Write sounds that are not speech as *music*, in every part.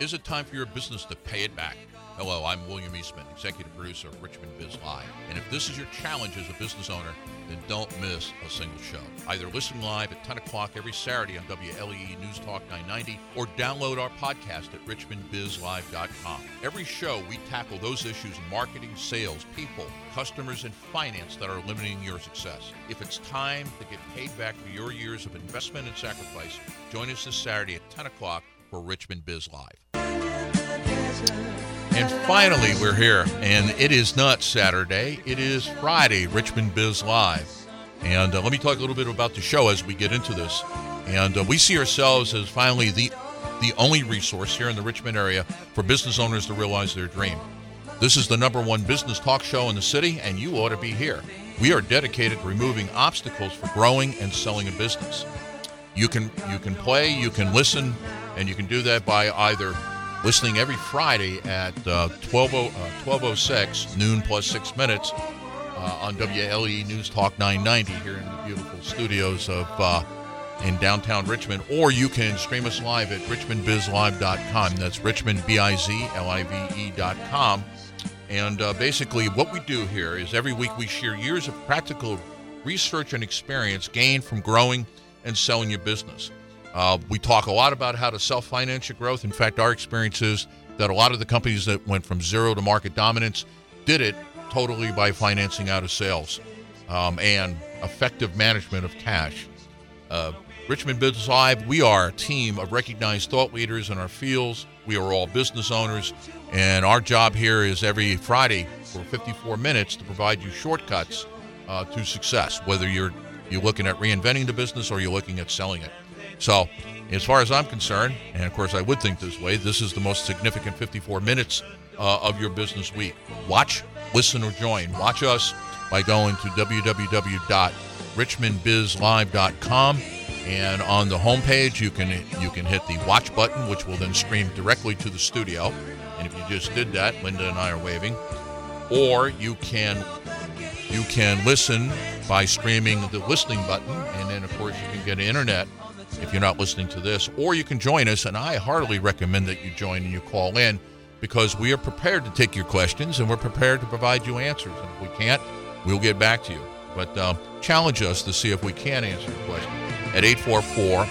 Is it time for your business to pay it back? Hello, I'm William Eastman, executive producer of Richmond Biz Live. And if this is your challenge as a business owner, then don't miss a single show. Either listen live at 10 o'clock every Saturday on WLEE News Talk 990 or download our podcast at richmondbizlive.com. Every show, we tackle those issues in marketing, sales, people, customers, and finance that are limiting your success. If it's time to get paid back for your years of investment and sacrifice, join us this Saturday at 10 o'clock for Richmond Biz Live. And finally, we're here, and it is not Saturday, it is Friday, Richmond Biz Live. And uh, let me talk a little bit about the show as we get into this. And uh, we see ourselves as finally the the only resource here in the Richmond area for business owners to realize their dream. This is the number one business talk show in the city, and you ought to be here. We are dedicated to removing obstacles for growing and selling a business. You can you can play, you can listen, and you can do that by either listening every Friday at uh, 12, uh, 1206, noon plus six minutes, uh, on WLEE News Talk 990 here in the beautiful studios of uh, in downtown Richmond, or you can stream us live at richmondbizlive.com. That's Richmond, richmondbizlive.com. And uh, basically, what we do here is every week we share years of practical research and experience gained from growing and selling your business. Uh, we talk a lot about how to self finance your growth. In fact, our experience is that a lot of the companies that went from zero to market dominance did it totally by financing out of sales um, and effective management of cash. Uh, Richmond Business Live, we are a team of recognized thought leaders in our fields. We are all business owners, and our job here is every Friday for 54 minutes to provide you shortcuts uh, to success, whether you're you're looking at reinventing the business or you're looking at selling it. So, as far as I'm concerned, and of course I would think this way, this is the most significant 54 minutes uh, of your business week. Watch, listen, or join. Watch us by going to www.richmondbizlive.com. And on the homepage, you can you can hit the watch button, which will then stream directly to the studio. And if you just did that, Linda and I are waving. Or you can you can listen by streaming the listening button, and then of course you can get internet if you're not listening to this, or you can join us. And I heartily recommend that you join and you call in because we are prepared to take your questions and we're prepared to provide you answers. And if we can't, we'll get back to you. But uh, challenge us to see if we can answer your question at 844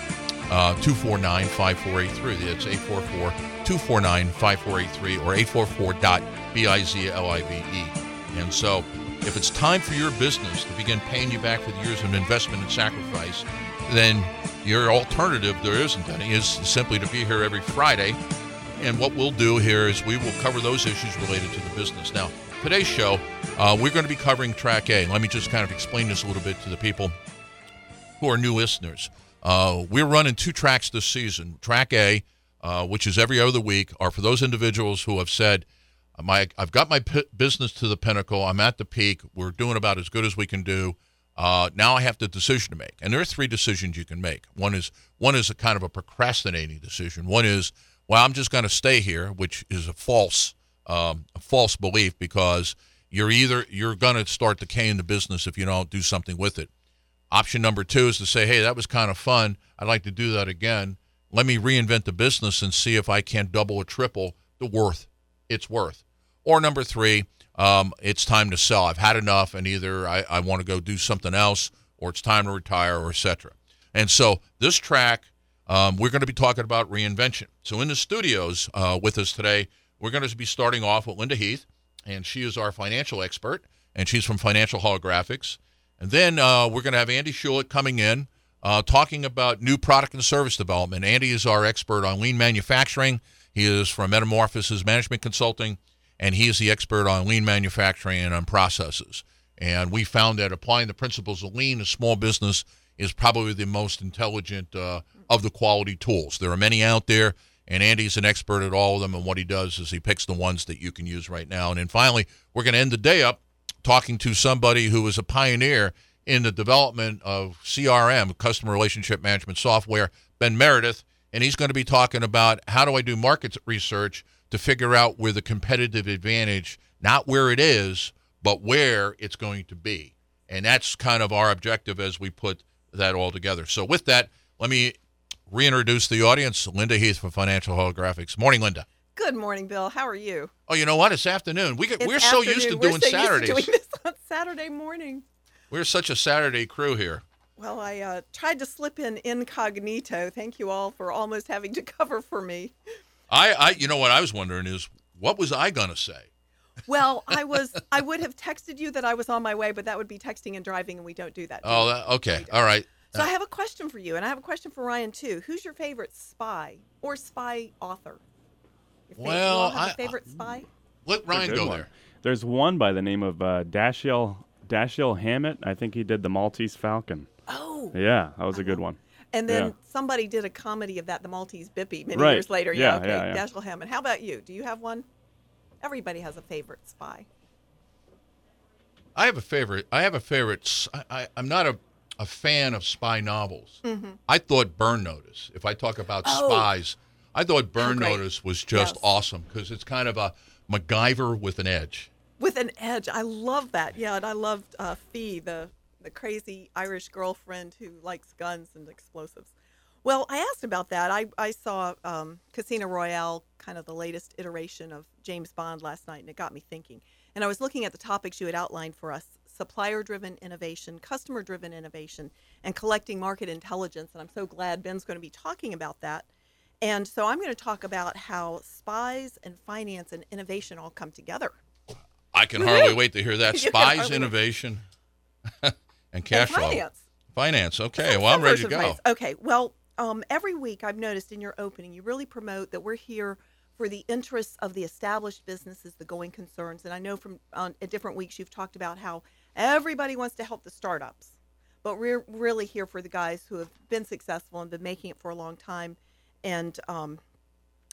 249 5483. That's 844 249 5483 or 844.bizlive. And so, if it's time for your business to begin paying you back for the years of investment and sacrifice, then your alternative, there isn't any, is simply to be here every Friday. And what we'll do here is we will cover those issues related to the business. Now, today's show, uh, we're going to be covering Track A. Let me just kind of explain this a little bit to the people who are new listeners. Uh, we're running two tracks this season. Track A, uh, which is every other week, are for those individuals who have said, my, I've got my p- business to the pinnacle. I'm at the peak. We're doing about as good as we can do. Uh, now I have the decision to make, and there are three decisions you can make. One is one is a kind of a procrastinating decision. One is, well, I'm just going to stay here, which is a false um, a false belief because you're either you're going to start decaying the business if you don't do something with it. Option number two is to say, hey, that was kind of fun. I'd like to do that again. Let me reinvent the business and see if I can't double or triple the worth it's worth. Or number three, um, it's time to sell. I've had enough, and either I, I want to go do something else, or it's time to retire, or etc. And so this track, um, we're going to be talking about reinvention. So in the studios uh, with us today, we're going to be starting off with Linda Heath, and she is our financial expert, and she's from Financial Holographics. And then uh, we're going to have Andy Shulick coming in, uh, talking about new product and service development. Andy is our expert on lean manufacturing. He is from Metamorphosis Management Consulting and he is the expert on lean manufacturing and on processes. And we found that applying the principles of lean to small business is probably the most intelligent uh, of the quality tools. There are many out there, and Andy's an expert at all of them. And what he does is he picks the ones that you can use right now. And then finally, we're going to end the day up talking to somebody who is a pioneer in the development of CRM, customer relationship management software, Ben Meredith. And he's going to be talking about how do I do market research to figure out where the competitive advantage, not where it is, but where it's going to be. And that's kind of our objective as we put that all together. So, with that, let me reintroduce the audience. Linda Heath from Financial Holographics. Morning, Linda. Good morning, Bill. How are you? Oh, you know what? It's afternoon. We get, we're so used to afternoon. We're doing so Saturdays. Used to doing this on Saturday morning. We're such a Saturday crew here. Well, I uh, tried to slip in incognito. Thank you all for almost having to *laughs* cover for me. I, I, you know what I was wondering is what was I gonna say? Well, I *laughs* was I would have texted you that I was on my way, but that would be texting and driving, and we don't do that. do Oh, that, okay, all right. So I have a question for you, and I have a question for Ryan too. Who's your favorite spy or spy author? Your Well, you all have I- a favorite spy. Let Ryan go one. there. There's one by the name of uh, Dashiell Dashiell Hammett. I think he did the Maltese Falcon. Oh, Yeah, that was a good one. And then yeah. somebody did a comedy of that, the Maltese Bippy, many Right. years later. Yeah, okay. yeah, yeah. Dashiell Hammond. How about you? Do you have one? Everybody has a favorite spy. I have a favorite. I have a favorite. I, am not a, a fan of spy novels. I thought Burn Notice. If I talk about Mm-hmm. Oh. spies, I thought Burn great. Notice was just Yes. awesome because it's kind of a MacGyver with an edge. With an edge. I love that. Yeah, and I loved uh, Fi, the the crazy Irish girlfriend who likes guns and explosives. Well, I asked about that. I, I saw um, Casino Royale, kind of the latest iteration of James Bond last night, and it got me thinking. And I was looking at the topics you had outlined for us supplier driven innovation, customer driven innovation, and collecting market intelligence. And I'm so glad Ben's going to be talking about that. And so I'm going to talk about how spies and finance and innovation all come together. I can Woohoo! hardly wait to hear that. *laughs* Spies, innovation, *laughs* and cash and flow. finance. Finance. Okay. Well, I'm ready to go. finance. Okay. Well, um, every week I've noticed in your opening, you really promote that we're here for the interests of the established businesses, the going concerns. And I know from um, at different weeks you've talked about how everybody wants to help the startups, but we're really here for the guys who have been successful and been making it for a long time. And um,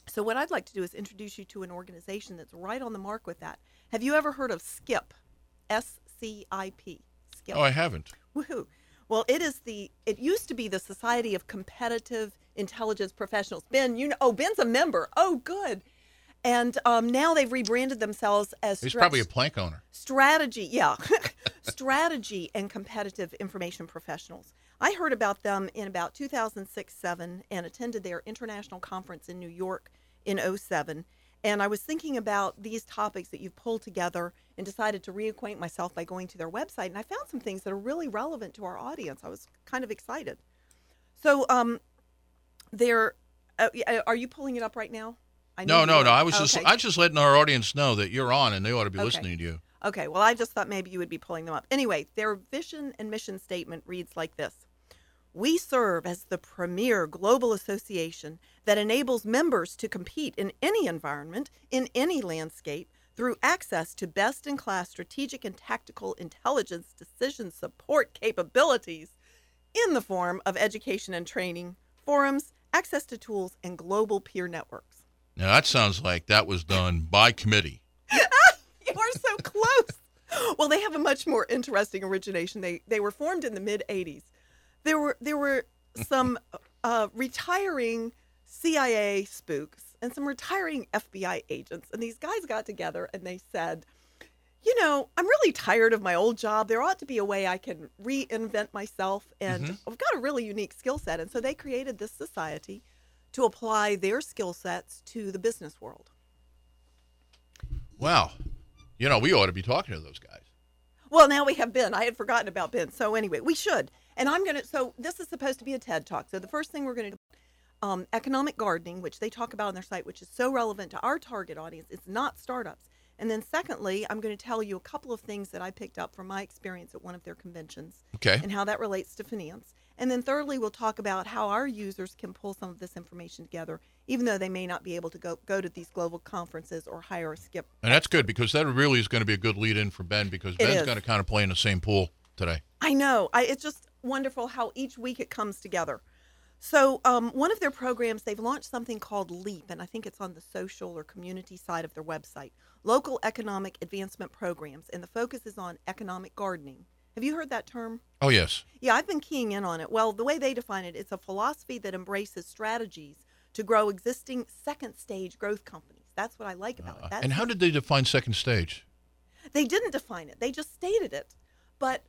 so, what I'd like to do is introduce you to an organization that's right on the mark with that. Have you ever heard of SCIP? S C I P. SCIP. Oh, I haven't. Woohoo. Well, it is the. It used to be the Society of Competitive Intelligence Professionals. Ben, you know. Oh, Ben's a member. Oh, good. And um, now they've rebranded themselves as He's Stra- probably a plank owner. strategy. Yeah, *laughs* strategy and competitive information professionals. I heard about them in about 2006-7 and attended their international conference in New York in 07. And I was thinking about these topics that you've pulled together and decided to reacquaint myself by going to their website. And I found some things that are really relevant to our audience. I was kind of excited. So, um, they're, uh, are you pulling it up right now? I No, no, no. I was just. I was just letting our audience know that you're on and they ought to be Okay. listening to you. Okay, well, I just thought maybe you would be pulling them up. Anyway, their vision and mission statement reads like this We serve as the premier global association that enables members to compete in any environment, in any landscape, through access to best in class strategic and tactical intelligence decision support capabilities in the form of education and training, forums, access to tools, and global peer networks. Now that sounds like that was done by committee. *laughs* You are so close. Well, they have a much more interesting origination. They they were formed in the mid '80s. There were there were some uh, retiring CIA spooks and some retiring FBI agents, and these guys got together and they said, "You know, I'm really tired of my old job. There ought to be a way I can reinvent myself, and mm-hmm. I've got a really unique skill set." And so they created this society to apply their skill sets to the business world. Wow. You know, we ought to be talking to those guys. Well, now we have Ben. I had forgotten about Ben. So anyway, we should. And I'm gonna. So this is supposed to be a TED talk. So the first thing we're gonna do, um, economic gardening, which they talk about on their site, which is so relevant to our target audience. It's not startups. And then secondly, I'm going to tell you a couple of things that I picked up from my experience at one of their conventions Okay. and how that relates to finance. And then thirdly, we'll talk about how our users can pull some of this information together, even though they may not be able to go go to these global conferences or hire a skip. And that's good because that really is going to be a good lead in for Ben because It Ben's is. going to kind of play in the same pool today. I know. I, it's just wonderful how each week it comes together. So, um, one of their programs, they've launched something called LEAP, and I think it's on the social or community side of their website Local Economic Advancement Programs, and the focus is on economic gardening. Have you heard that term? Oh, yes. Yeah, I've been keying in on it. Well, the way they define it, it's a philosophy that embraces strategies to grow existing second stage growth companies. That's what I like about Uh, it. That's and how did they define second stage? they didn't define it. They just stated it. But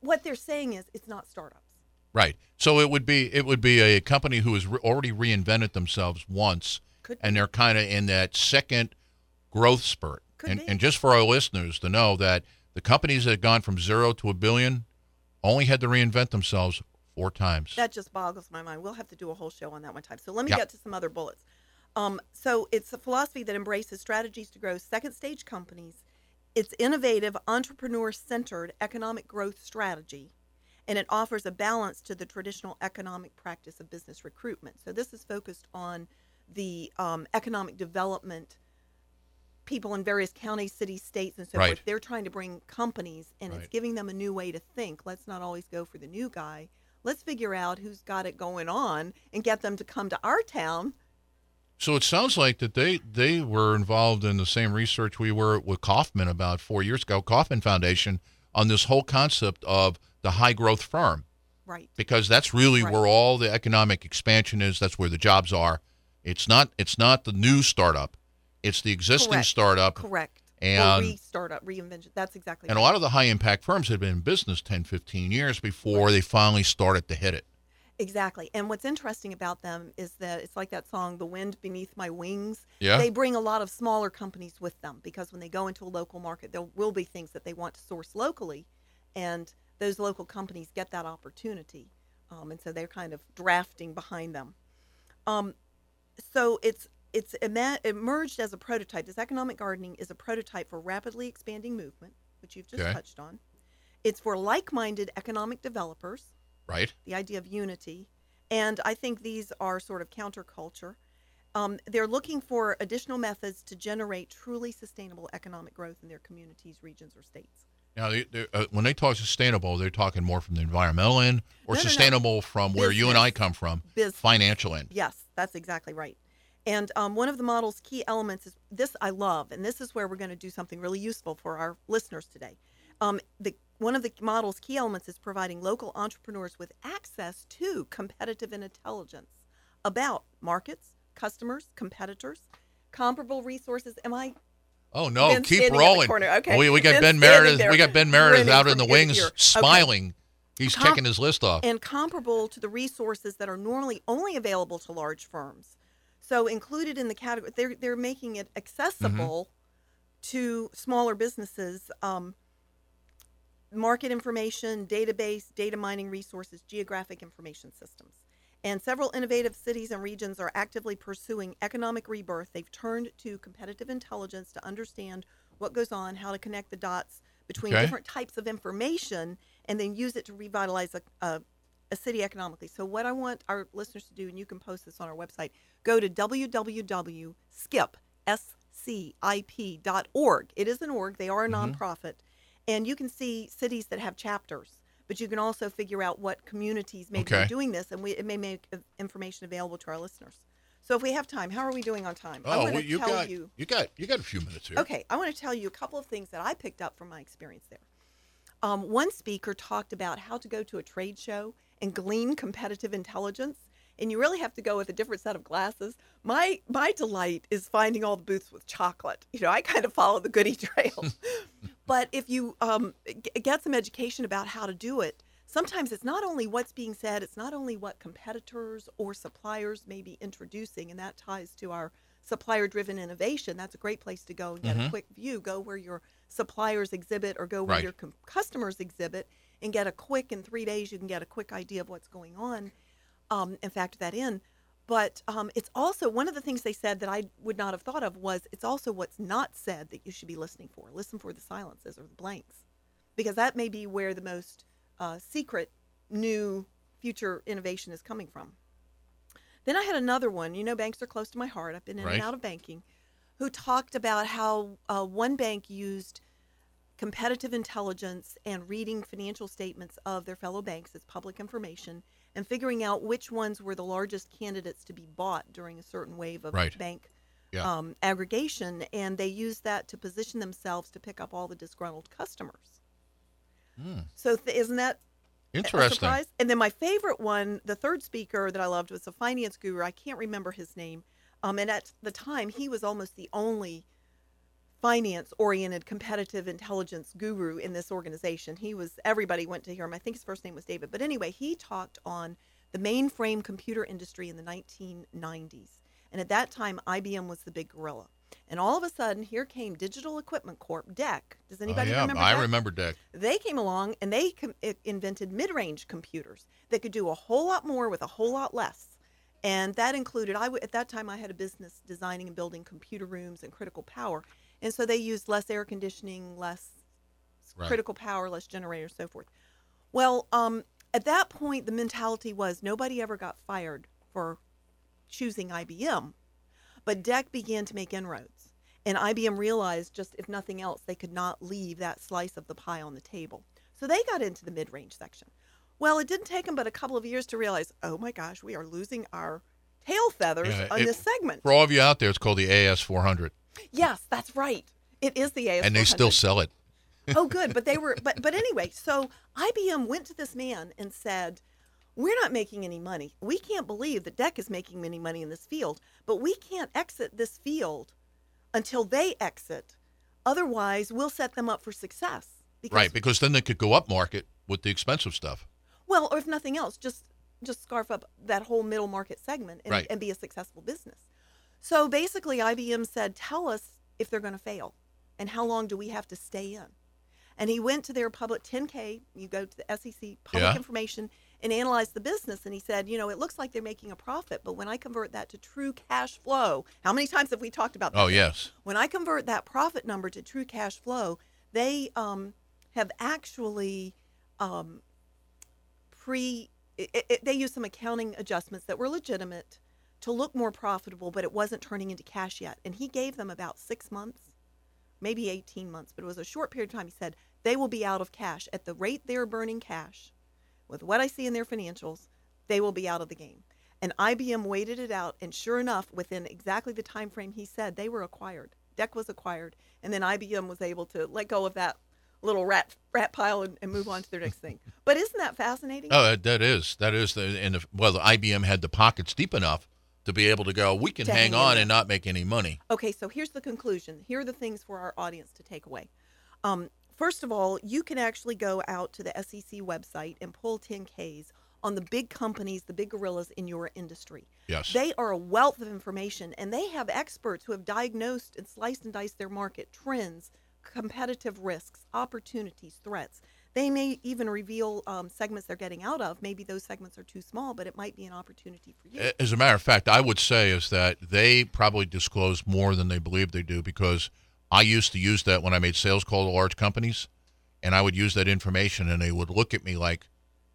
what they're saying is it's not startups. Right. So it would be it would be a company who has re- already reinvented themselves once, Could and they're kind of in that second growth spurt. Could and, be. and just for our listeners to know that the companies that have gone from zero to a billion only had to reinvent themselves four times. That just boggles my mind. We'll have to do a whole show on that one time. So let me Yep. get to some other bullets. Um, so it's a philosophy that embraces strategies to grow second stage companies. It's innovative, entrepreneur centered economic growth strategy, and it offers a balance to the traditional economic practice of business recruitment. So this is focused on the um, economic development people in various counties, cities, states, and so Right. forth. They're trying to bring companies, and it's giving them a new way to think. Let's not always go for the new guy. Let's figure out who's got it going on and get them to come to our town. So it sounds like that they they were involved in the same research we were with Kauffman about four years ago, Kauffman Foundation, on this whole concept of the high growth firm, Right. because that's really Right. where all the economic expansion is. That's where the jobs are. It's not it's not the new startup, it's the existing Correct. startup. Correct. And- or restart up, reinvention. That's exactly And a lot of the high impact firms had been in business 10, 15 years before they finally started to hit it. Exactly. And what's interesting about them is that it's like that song, The Wind Beneath My Wings. Yeah. They bring a lot of smaller companies with them because when they go into a local market, there will be things that they want to source locally. And those local companies get that opportunity. Um, and so they're kind of drafting behind them. Um, so it's it's ema- emerged as a prototype. This economic gardening is a prototype for rapidly expanding movement, which you've just Okay. touched on. It's for like-minded economic developers Right? the idea of unity. And I think these are sort of counterculture. Um, they're looking for additional methods to generate truly sustainable economic growth in their communities, regions, or states. Now, they, uh, when they talk sustainable, they're talking more from the environmental end or No, no, no. sustainable from where you and I come from, Business. financial end. Yes, that's exactly right. And um, one of the model's key elements is this I love, and this is where we're going to do something really useful for our listeners today. Um, the one of the model's key elements is providing local entrepreneurs with access to competitive intelligence about markets, customers, competitors, comparable resources. Am I Oh no, Ben's keep standing in the rolling. Okay. We, we got Ben's Ben Meredith. there, We got Ben Meredith out in the wings. Okay. smiling. He's Com- checking his list off. and comparable to the resources that are normally only available to large firms. So included in the category, they're they're making it accessible to smaller businesses. Um, market information, database, data mining resources, geographic information systems. And several innovative cities and regions are actively pursuing economic rebirth. They've turned to competitive intelligence to understand what goes on, how to connect the dots between Okay. different types of information, and then use it to revitalize a, a, a city economically. So, what I want our listeners to do, and you can post this on our website, go to www.scip.org. It is an org, they are a mm-hmm. nonprofit, and you can see cities that have chapters. But you can also figure out what communities may Okay. be doing this, and we, it may make uh, information available to our listeners. So, if we have time, how are we doing on time? I oh, want well, to you tell got you. you got you got a few minutes here. Okay, I want to tell you a couple of things that I picked up from my experience there. Um, one speaker talked about how to go to a trade show and glean competitive intelligence, and you really have to go with a different set of glasses. My my delight is finding all the booths with chocolate. You know, I kind of follow the goody *laughs* trail. *laughs* but if you um, g- get some education about how to do it, sometimes it's not only what's being said, it's not only what competitors or suppliers may be introducing, and that ties to our supplier driven innovation. That's a great place to go and get a quick view. Go where your suppliers exhibit or go where Right. your com- customers exhibit and get a quick, in three days, you can get a quick idea of what's going on um, and factor that in. But um, it's also one of the things they said that I would not have thought of was it's also what's not said that you should be listening for. Listen for the silences or the blanks, because that may be where the most uh, secret new future innovation is coming from. Then I had another one. You know, banks are close to my heart. I've been in Right. and out of banking. Who talked about how uh, one bank used competitive intelligence and reading financial statements of their fellow banks as public information and figuring out which ones were the largest candidates to be bought during a certain wave of Right. bank Yeah. um, aggregation. And they used that to position themselves to pick up all the disgruntled customers. Hmm. So, th- isn't that Interesting. And then my favorite one, the third speaker that I loved was a finance guru. I can't remember his name. Um, and at the time, he was almost the only finance oriented competitive intelligence guru in this organization. He was, everybody went to hear him. I think his first name was David. But anyway, he talked on the mainframe computer industry in the 1990s. And at that time, IBM was the big gorilla. And all of a sudden, here came Digital Equipment Corp, DEC. Does anybody oh, yeah, remember I DEC? remember DEC. They came along and they com- invented mid-range computers that could do a whole lot more with a whole lot less. And that included, I w- at that time, I had a business designing and building computer rooms and critical power. And so they used less air conditioning, less Right. critical power, less generators, so forth. Well, um, at that point, the mentality was nobody ever got fired for choosing IBM, but DEC began to make inroads. And IBM realized, just if nothing else, they could not leave that slice of the pie on the table. So they got into the mid range section. Well, it didn't take them but a couple of years to realize, oh my gosh, we are losing our tail feathers Yeah, on it- this segment. For all of you out there, it's called the AS400, Yes, that's right. It is the AS. and they still sell it. oh good but they were but but anyway so ibm went to this man and said we're not making any money we can't believe that DEC is making any money in this field but we can't exit this field until they exit otherwise we'll set them up for success because, Right, because then they could go up market with the expensive stuff. well or if nothing else just just scarf up that whole middle market segment and, Right. and be a successful business so basically ibm said tell us if they're going to fail and how long do we have to stay in and he went to their public 10K. You go to the SEC public Yeah. information and analyze the business. And he said, you know, it looks like they're making a profit, but when I convert that to true cash flow, how many times have we talked about that? Oh, yes. When I convert that profit number to true cash flow, they um, have actually um, pre. It, it, they used some accounting adjustments that were legitimate to look more profitable, but it wasn't turning into cash yet. And he gave them about six months, maybe 18 months, but it was a short period of time. He said they will be out of cash at the rate they're burning cash. With what I see in their financials, they will be out of the game. And IBM waited it out, and sure enough, within exactly the time frame he said, they were acquired. DEC was acquired, and then IBM was able to let go of that little rat rat pile and, and move on to their next thing. But isn't that fascinating? Oh, that, is. That is. The, and the, well, IBM had the pockets deep enough to be able to go, we can hang hang on and not make any money. Okay, so here's the conclusion. Here are the things for our audience to take away. Um, first of all, you can actually go out to the SEC website and pull 10Ks on the big companies, the big gorillas in your industry. Yes. They are a wealth of information, and they have experts who have diagnosed and sliced and diced their market trends, competitive risks, opportunities, threats. They may even reveal um, segments they're getting out of. Maybe those segments are too small, but it might be an opportunity for you. As a matter of fact, I would say is that they probably disclose more than they believe they do because I used to use that when I made sales call to large companies, and I would use that information, and they would look at me like,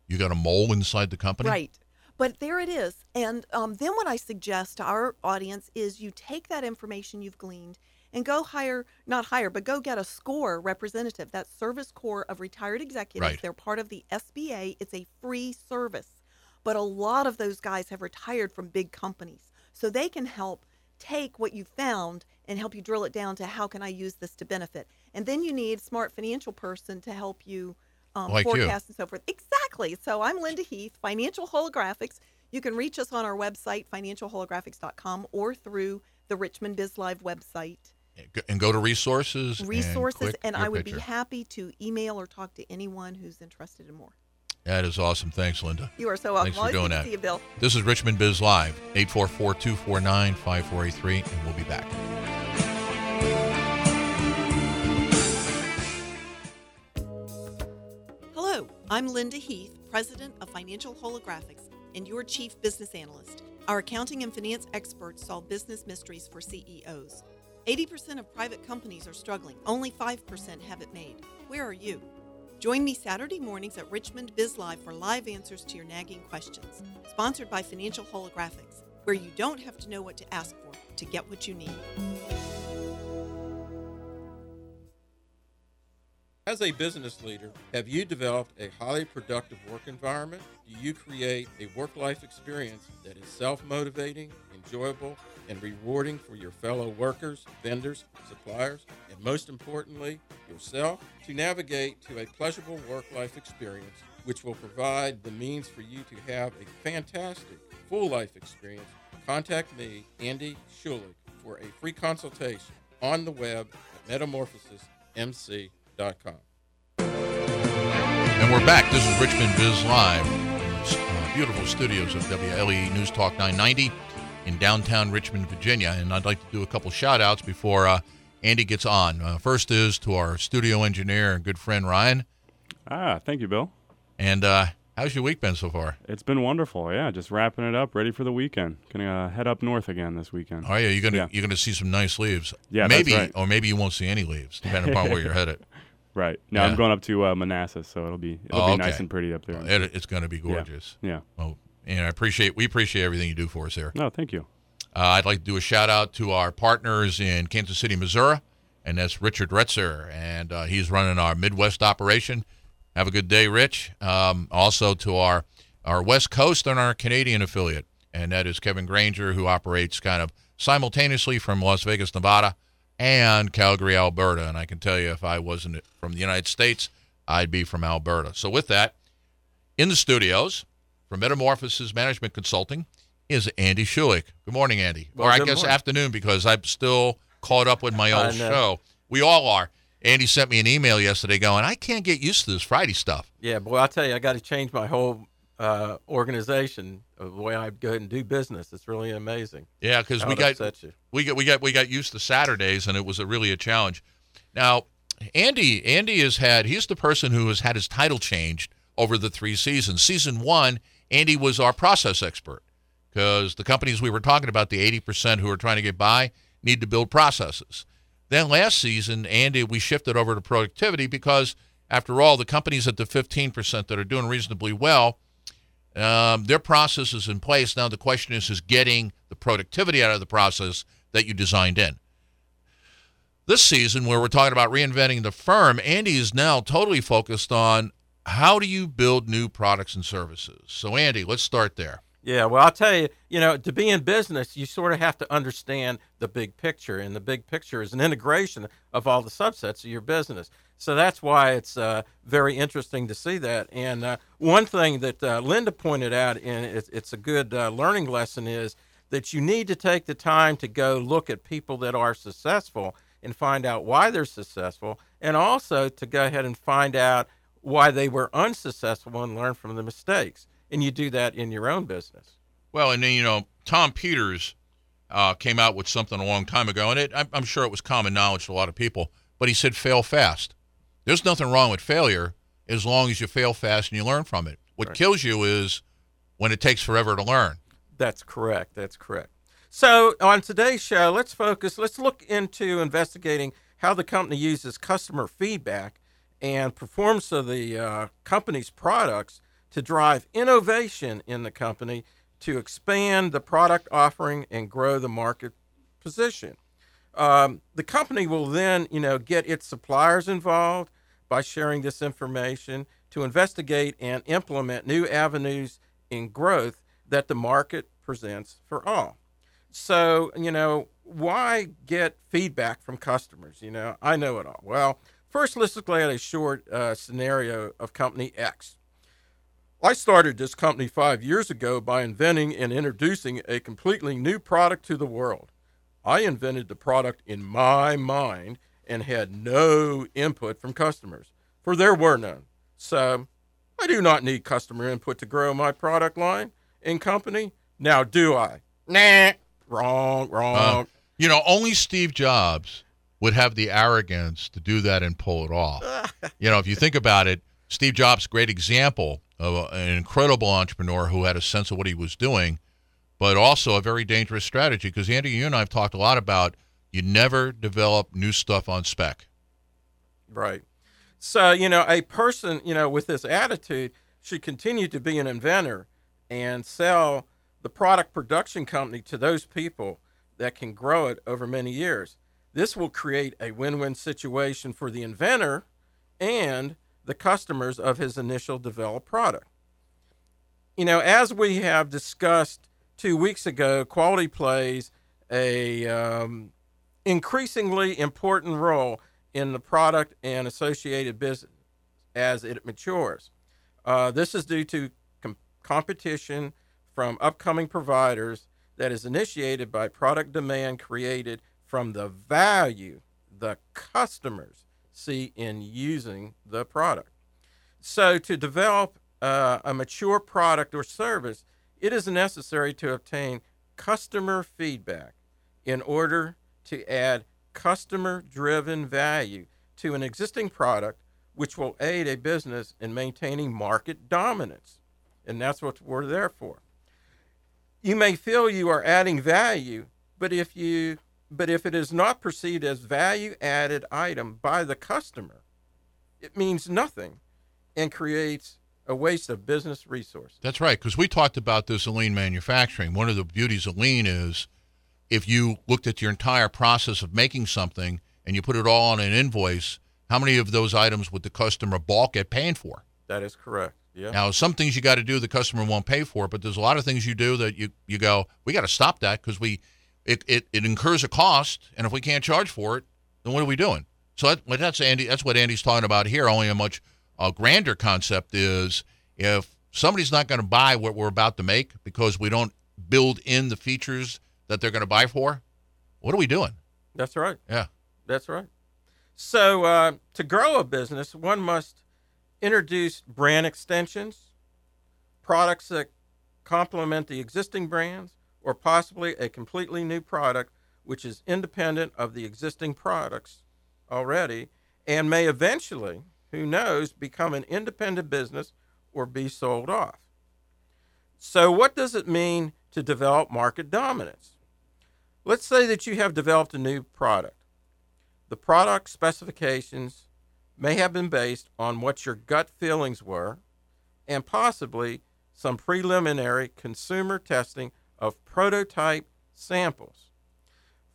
"You got a mole inside the company." Right. But there it is. And um, then what I suggest to our audience is you take that information you've gleaned and go hire, not hire, but go get a SCORE representative. That's Service Corps of Retired Executives. Right. They're part of the SBA. It's a free service. But a lot of those guys have retired from big companies. So they can help take what you found and help you drill it down to how can I use this to benefit. And then you need smart financial person to help you um, Like you. forecast and so forth. Exactly. So I'm Linda Heath, Financial Holographics. You can reach us on our website, financialholographics.com, or through the Richmond Biz Live website. And go to resources. and Resources, click and, I would picture. be happy to email or talk to anyone who's interested in more. That is awesome. Thanks, Linda. You are so welcome. Thanks for doing that. see you, Bill. This is Richmond Biz Live, 844 249 5483, and we'll be back. Hello, I'm Linda Heath, President of Financial Holographics and your Chief Business Analyst. Our accounting and finance experts solve business mysteries for CEOs. 80% of private companies are struggling, only 5% have it made. Where are you? Join me Saturday mornings at Richmond Biz Live for live answers to your nagging questions. Sponsored by Financial Holographics, where you don't have to know what to ask for to get what you need. As a business leader, have you developed a highly productive work environment? Do you create a work life experience that is self motivating, enjoyable, and rewarding for your fellow workers, vendors, suppliers, and most importantly, yourself? To navigate to a pleasurable work life experience, which will provide the means for you to have a fantastic full life experience, contact me, Andy Shulick, for a free consultation on the web at metamorphosismc.com. And we're back. This is Richmond Biz Live, uh, beautiful studios of WLEE News Talk 990 in downtown Richmond, Virginia. And I'd like to do a couple shout outs before uh, Andy gets on. Uh, first is to our studio engineer and good friend Ryan. Ah, thank you, Bill. And uh, how's your week been so far? It's been wonderful. Yeah, just wrapping it up, ready for the weekend. Gonna uh, head up north again this weekend. Oh yeah, you're gonna Yeah. you're gonna see some nice leaves. Yeah, maybe right. or maybe you won't see any leaves, depending upon where you're headed. *laughs* Right. Now Yeah. I'm going up to uh, Manassas, so it'll be it'll Oh, be okay. nice and pretty up there. It, it's gonna be gorgeous. Yeah. Oh, and I appreciate we appreciate everything you do for us there. No, thank you. Uh, I'd like to do a shout out to our partners in Kansas City, Missouri, and that's Richard Retzer, and uh, he's running our Midwest operation. Have a good day, Rich. Um, also to our our West Coast and our Canadian affiliate, and that is Kevin Granger, who operates kind of simultaneously from Las Vegas, Nevada, and Calgary, Alberta. And I can tell you, if I wasn't from the United States, I'd be from Alberta. So with that, in the studios from Metamorphosis Management Consulting is Andy Shulick. Good morning, Andy. Well, or I guess morning. afternoon because I'm still caught up with my own show. We all are. Andy sent me an email yesterday going, I can't get used to this Friday stuff. Yeah, boy, I tell you, I got to change my whole uh, organization of the way I go ahead and do business. It's really amazing. Yeah, because we got you. we got we got we got used to Saturdays, and it was a really a challenge. Now, Andy Andy has had he's the person who has had his title changed over the three seasons. Season one, Andy was our process expert because the companies we were talking about, the eighty percent who are trying to get by, need to build processes. Then last season, Andy, we shifted over to productivity because after all, the companies at the fifteen percent that are doing reasonably well, um, their process is in place. Now the question is, is getting the productivity out of the process that you designed in. This season, where we're talking about reinventing the firm, Andy is now totally focused on how do you build new products and services. So, Andy, let's start there. Yeah, well, I'll tell you, you know, to be in business, you sort of have to understand the big picture, and the big picture is an integration of all the subsets of your business. So that's why it's uh, very interesting to see that. And uh, one thing that uh, Linda pointed out, and it's, it's a good uh, learning lesson, is that you need to take the time to go look at people that are successful and find out why they're successful, and also to go ahead and find out why they were unsuccessful and learn from the mistakes. And you do that in your own business. Well, and then, you know, Tom Peters uh, came out with something a long time ago, and it, I'm, I'm sure it was common knowledge to a lot of people, but he said fail fast. There's nothing wrong with failure as long as you fail fast and you learn from it. What Right. kills you is when it takes forever to learn. That's correct. That's correct. So, on today's show, let's focus, let's look into investigating how the company uses customer feedback and performance of the uh, company's products to drive innovation in the company to expand the product offering and grow the market position. Um, the company will then, you know, get its suppliers involved by sharing this information to investigate and implement new avenues in growth that the market presents for all. So, you know, why get feedback from customers? You know, I know it all. Well, first, let's look at a short uh, scenario of Company X. I started this company five years ago by inventing and introducing a completely new product to the world. I invented the product in my mind and had no input from customers, for there were none. So I do not need customer input to grow my product line and company. Now, do I? Nah, wrong, wrong. Uh, you know, only Steve Jobs would have the arrogance to do that and pull it off. *laughs* you know, if you think about it, Steve Jobs, great example of an incredible entrepreneur who had a sense of what he was doing, but also a very dangerous strategy. Because Andy, you and I have talked a lot about you never develop new stuff on spec. Right. So, you know, a person, you know, with this attitude should continue to be an inventor and sell the product production company to those people that can grow it over many years. This will create a win win situation for the inventor and the customers of his initial developed product. You know, as we have discussed two weeks ago, quality plays a um, increasingly important role in the product and associated business as it matures. Uh, this is due to com- competition from upcoming providers that is initiated by product demand created from the value the customers see in using the product. So, to develop uh, a mature product or service, it is necessary to obtain customer feedback in order to add customer driven value to an existing product, which will aid a business in maintaining market dominance. And that's what we're there for. You may feel you are adding value, but if you but if it is not perceived as value added item by the customer, it means nothing and creates a waste of business resources. That's right, because we talked about this in lean manufacturing. One of the beauties of lean is if you looked at your entire process of making something and you put it all on an invoice, how many of those items would the customer balk at paying for? That is correct. Yeah. Now, some things you got to do the customer won't pay for, but there's a lot of things you do that you, you go, we got to stop that because we it, it, it incurs a cost, and if we can't charge for it, then what are we doing? So that, that's Andy. That's what Andy's talking about here. Only a much uh, grander concept is if somebody's not going to buy what we're about to make because we don't build in the features that they're going to buy for, what are we doing? That's right. Yeah, that's right. So uh, to grow a business, one must introduce brand extensions, products that complement the existing brands, or possibly a completely new product which is independent of the existing products already and may eventually, who knows, become an independent business or be sold off. So, what does it mean to develop market dominance? Let's say that you have developed a new product. The product specifications may have been based on what your gut feelings were and possibly some preliminary consumer testing of prototype samples.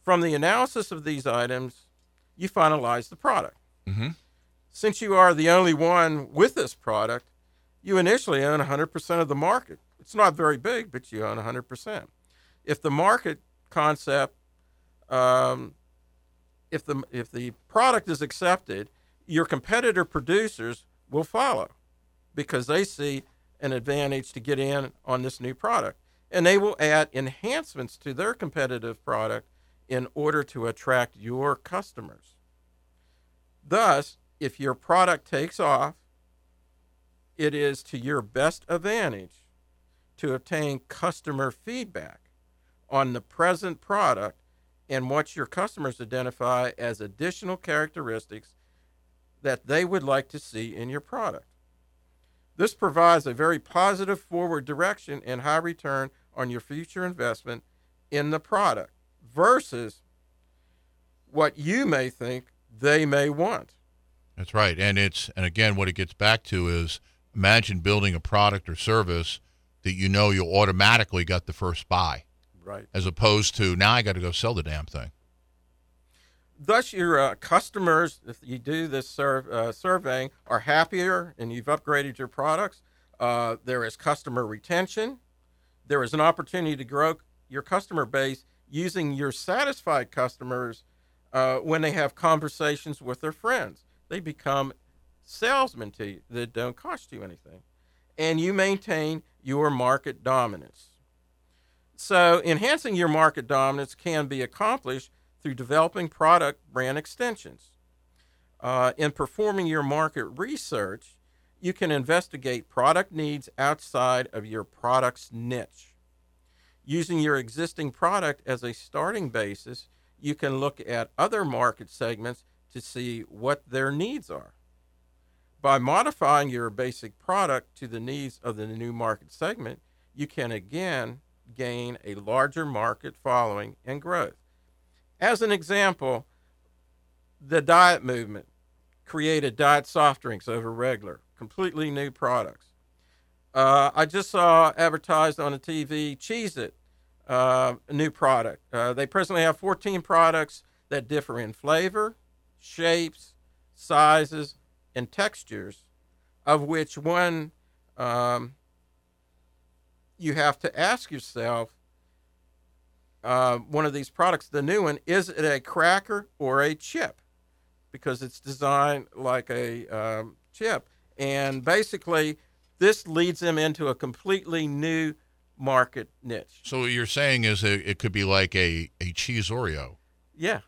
From the analysis of these items, you finalize the product. Mm-hmm. Since you are the only one with this product, you initially own 100% of the market. It's not very big, but you own 100%. If the market concept, um, if the if the product is accepted, your competitor producers will follow because they see an advantage to get in on this new product and they will add enhancements to their competitive product in order to attract your customers. Thus, if your product takes off, it is to your best advantage to obtain customer feedback on the present product and what your customers identify as additional characteristics that they would like to see in your product. This provides a very positive forward direction and high return on your future investment in the product versus what you may think they may want. That's right. And it's and again what it gets back to is imagine building a product or service that you know you automatically got the first buy. Right. As opposed to now I got to go sell the damn thing. Thus, your uh, customers, if you do this sur- uh, surveying, are happier and you've upgraded your products. Uh, there is customer retention. There is an opportunity to grow your customer base using your satisfied customers uh, when they have conversations with their friends. They become salesmen to you that don't cost you anything. And you maintain your market dominance. So, enhancing your market dominance can be accomplished through developing product brand extensions. Uh, in performing your market research, you can investigate product needs outside of your product's niche. Using your existing product as a starting basis, you can look at other market segments to see what their needs are. By modifying your basic product to the needs of the new market segment, you can again gain a larger market following and growth. As an example, the diet movement created diet soft drinks over regular, completely new products. Uh, I just saw advertised on the TV Cheez It, uh, a new product. Uh, they presently have 14 products that differ in flavor, shapes, sizes, and textures, of which one um, you have to ask yourself uh, one of these products, the new one, is it a cracker or a chip? Because it's designed like a um, chip. And basically, this leads them into a completely new market niche. So what you're saying is it, it could be like a, a cheese Oreo. Yeah.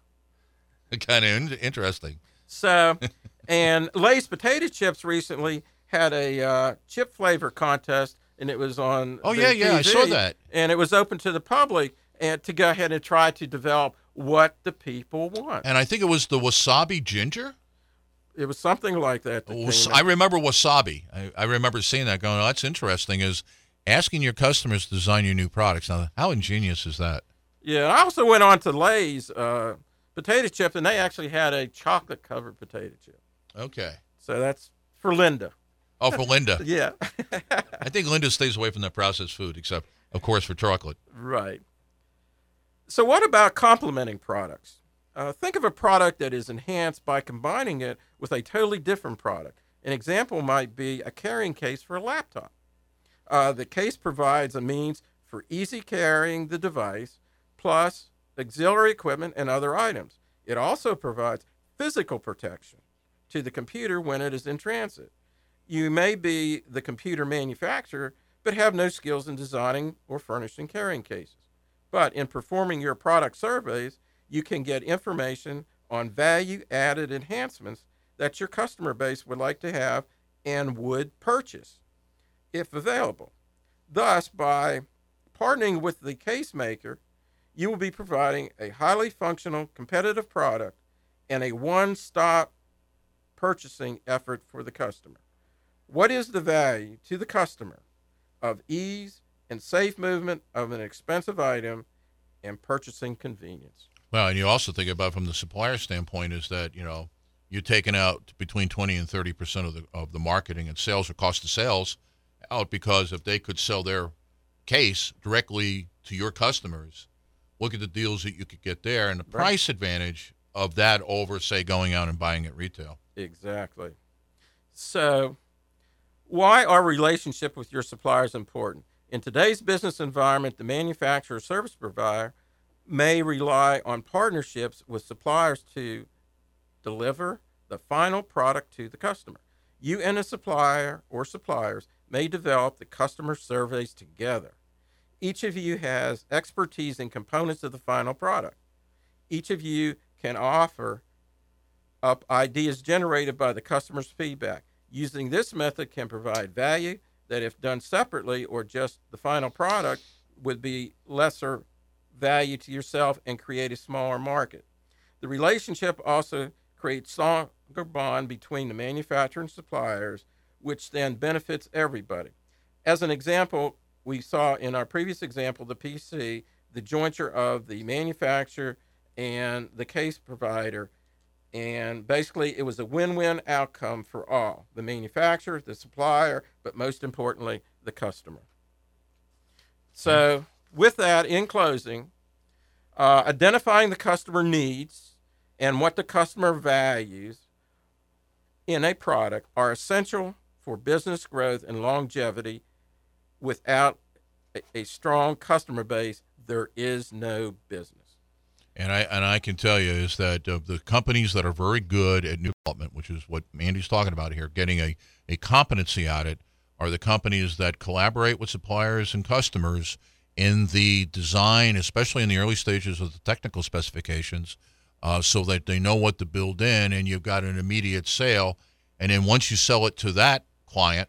*laughs* kind of interesting. So, and *laughs* Lay's potato chips recently had a uh, chip flavor contest, and it was on. Oh yeah, yeah, I saw that. And it was open to the public, and to go ahead and try to develop what the people want. And I think it was the wasabi ginger. It was something like that. that Was- I remember wasabi. I, I remember seeing that. Going, oh, that's interesting. Is asking your customers to design your new products. Now, how ingenious is that? yeah, I also went on to Lay's uh, potato chip, and they actually had a chocolate covered potato chip. Okay. So that's for Linda. Oh, for Linda. *laughs* Yeah, *laughs* I think Linda stays away from that processed food, except of course for chocolate. right. So, what about complementing products? Uh, think of a product that is enhanced by combining it with a totally different product. An example might be a carrying case for a laptop. Uh, the case provides a means for easy carrying the device, plus auxiliary equipment and other items. It also provides physical protection to the computer when it is in transit. You may be the computer manufacturer, but have no skills in designing or furnishing carrying cases. But in performing your product surveys, you can get information on value added enhancements that your customer base would like to have and would purchase if available. Thus, by partnering with the case maker, you will be providing a highly functional, competitive product and a one stop purchasing effort for the customer. What is the value to the customer of ease and safe movement of an expensive item and purchasing convenience? Well, and you also think about from the supplier standpoint is that you know you're taking out between 20 and 30 percent of the of the marketing and sales or cost of sales out because if they could sell their case directly to your customers, look at the deals that you could get there and the Right. price advantage of that over say going out and buying at retail. Exactly. So, why are relationship with your suppliers important? In today's business environment, the manufacturer service provider may rely on partnerships with suppliers to deliver the final product to the customer. You and a supplier or suppliers may develop the customer surveys together. Each of you has expertise in components of the final product. Each of you can offer up ideas generated by the customer's feedback. Using this method can provide value that, if done separately or just the final product, would be lesser value to yourself and create a smaller market. The relationship also creates stronger bond between the manufacturer and suppliers, which then benefits everybody. As an example, we saw in our previous example, the PC, the jointure of the manufacturer and the case provider and basically it was a win-win outcome for all the manufacturer the supplier but most importantly the customer. So with that in closing uh, identifying the customer needs and what the customer values in a product are essential for business growth and longevity. Without a, a strong customer base there is no business And I and I can tell you is that the companies that are very good at new development, which is what Andy's talking about here, getting a, a competency at it, are the companies that collaborate with suppliers and customers in the design, especially in the early stages of the technical specifications, uh, so that they know what to build in, and you've got an immediate sale. And then once you sell it to that client,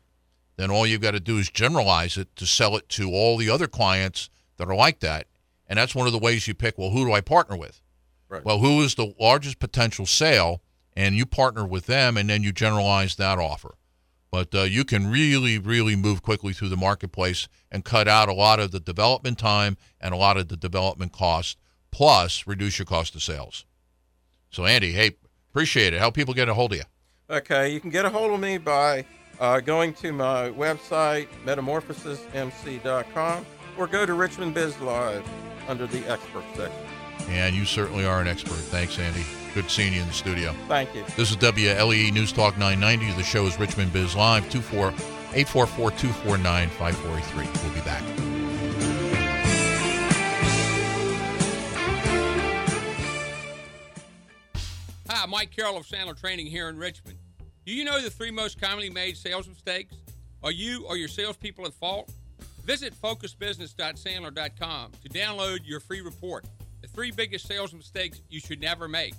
then all you've got to do is generalize it to sell it to all the other clients that are like that. And that's one of the ways you pick, well, who do I partner with? Right. Well, who is the largest potential sale? And you partner with them, and then you generalize that offer. But uh, you can really, really move quickly through the marketplace and cut out a lot of the development time and a lot of the development cost, plus reduce your cost of sales. So, Andy, hey, appreciate it. How people get a hold of you? Okay, you can get a hold of me by uh, going to my website, metamorphosismc.com, or go to Richmond Biz Live under the expert section. And you certainly are an expert. Thanks, Andy. Good seeing you in the studio. Thank you. This is WLEE News Talk 990. The show is Richmond Biz Live, 24 844 249 5483. We'll be back. Hi, Mike Carroll of Sandler Training here in Richmond. Do you know the three most commonly made sales mistakes? Are you or your salespeople at fault? Visit focusbusiness.sandler.com to download your free report. The three biggest sales mistakes you should never make.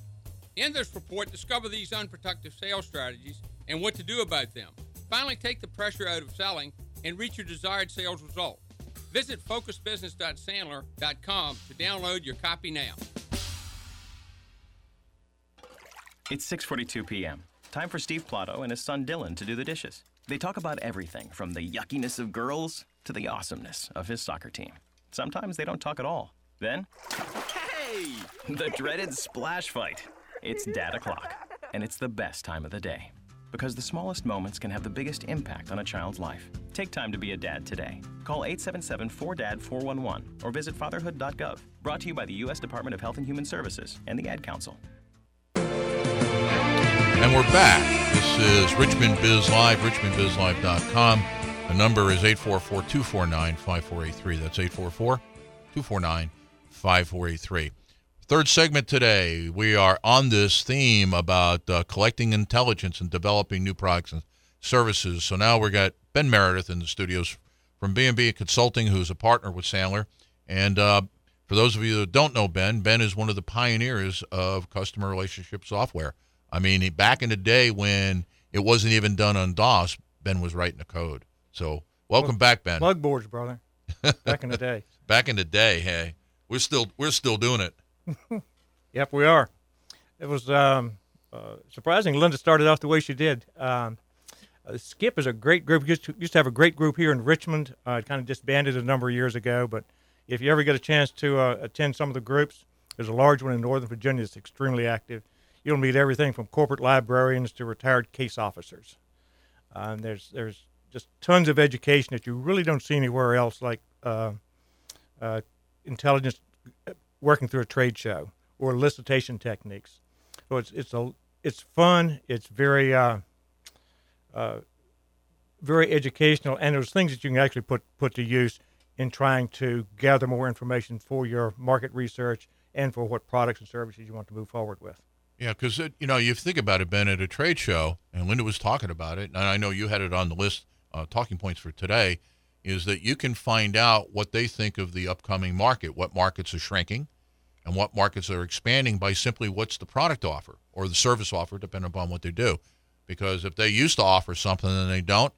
In this report, discover these unproductive sales strategies and what to do about them. Finally, take the pressure out of selling and reach your desired sales result. Visit focusbusiness.sandler.com to download your copy now. It's 6:42 p.m. Time for Steve Plato and his son Dylan to do the dishes. They talk about everything from the yuckiness of girls to the awesomeness of his soccer team. Sometimes they don't talk at all. Then, hey, the dreaded splash fight. It's dad o'clock, and it's the best time of the day because the smallest moments can have the biggest impact on a child's life. Take time to be a dad today. Call 877-4DAD-411 or visit fatherhood.gov. Brought to you by the U.S. Department of Health and Human Services and the Ad Council. And we're back. This is Richmond Biz Live, richmondbizlive.com. The number is 844-249-5483. That's 844-249-5483. Third segment today, we are on this theme about uh, collecting intelligence and developing new products and services. So now we've got Ben Meredith in the studios from B&B Consulting, who's a partner with Sandler. And uh, for those of you that don't know Ben, Ben is one of the pioneers of customer relationship software. I mean, back in the day when it wasn't even done on DOS, Ben was writing the code. So welcome back, Ben. Plug boards, brother. Back in the day. *laughs* back in the day, hey, we're still we're still doing it. *laughs* yep, we are. It was um, uh, surprising. Linda started off the way she did. Um, uh, SCIP is a great group. Used to, used to have a great group here in Richmond. Uh, it kind of disbanded a number of years ago, but if you ever get a chance to uh, attend some of the groups, there's a large one in Northern Virginia that's extremely active. You'll meet everything from corporate librarians to retired case officers. Uh, and there's there's just tons of education that you really don't see anywhere else, like uh, uh, intelligence working through a trade show or elicitation techniques. So it's it's a it's fun. It's very uh, uh, very educational, and there's things that you can actually put put to use in trying to gather more information for your market research and for what products and services you want to move forward with. Yeah, because you know you think about it, Ben, at a trade show, and Linda was talking about it, and I know you had it on the list, uh, talking points for today, is that you can find out what they think of the upcoming market, what markets are shrinking, and what markets are expanding by simply what's the product offer or the service offer, depending upon what they do. Because if they used to offer something and they don't,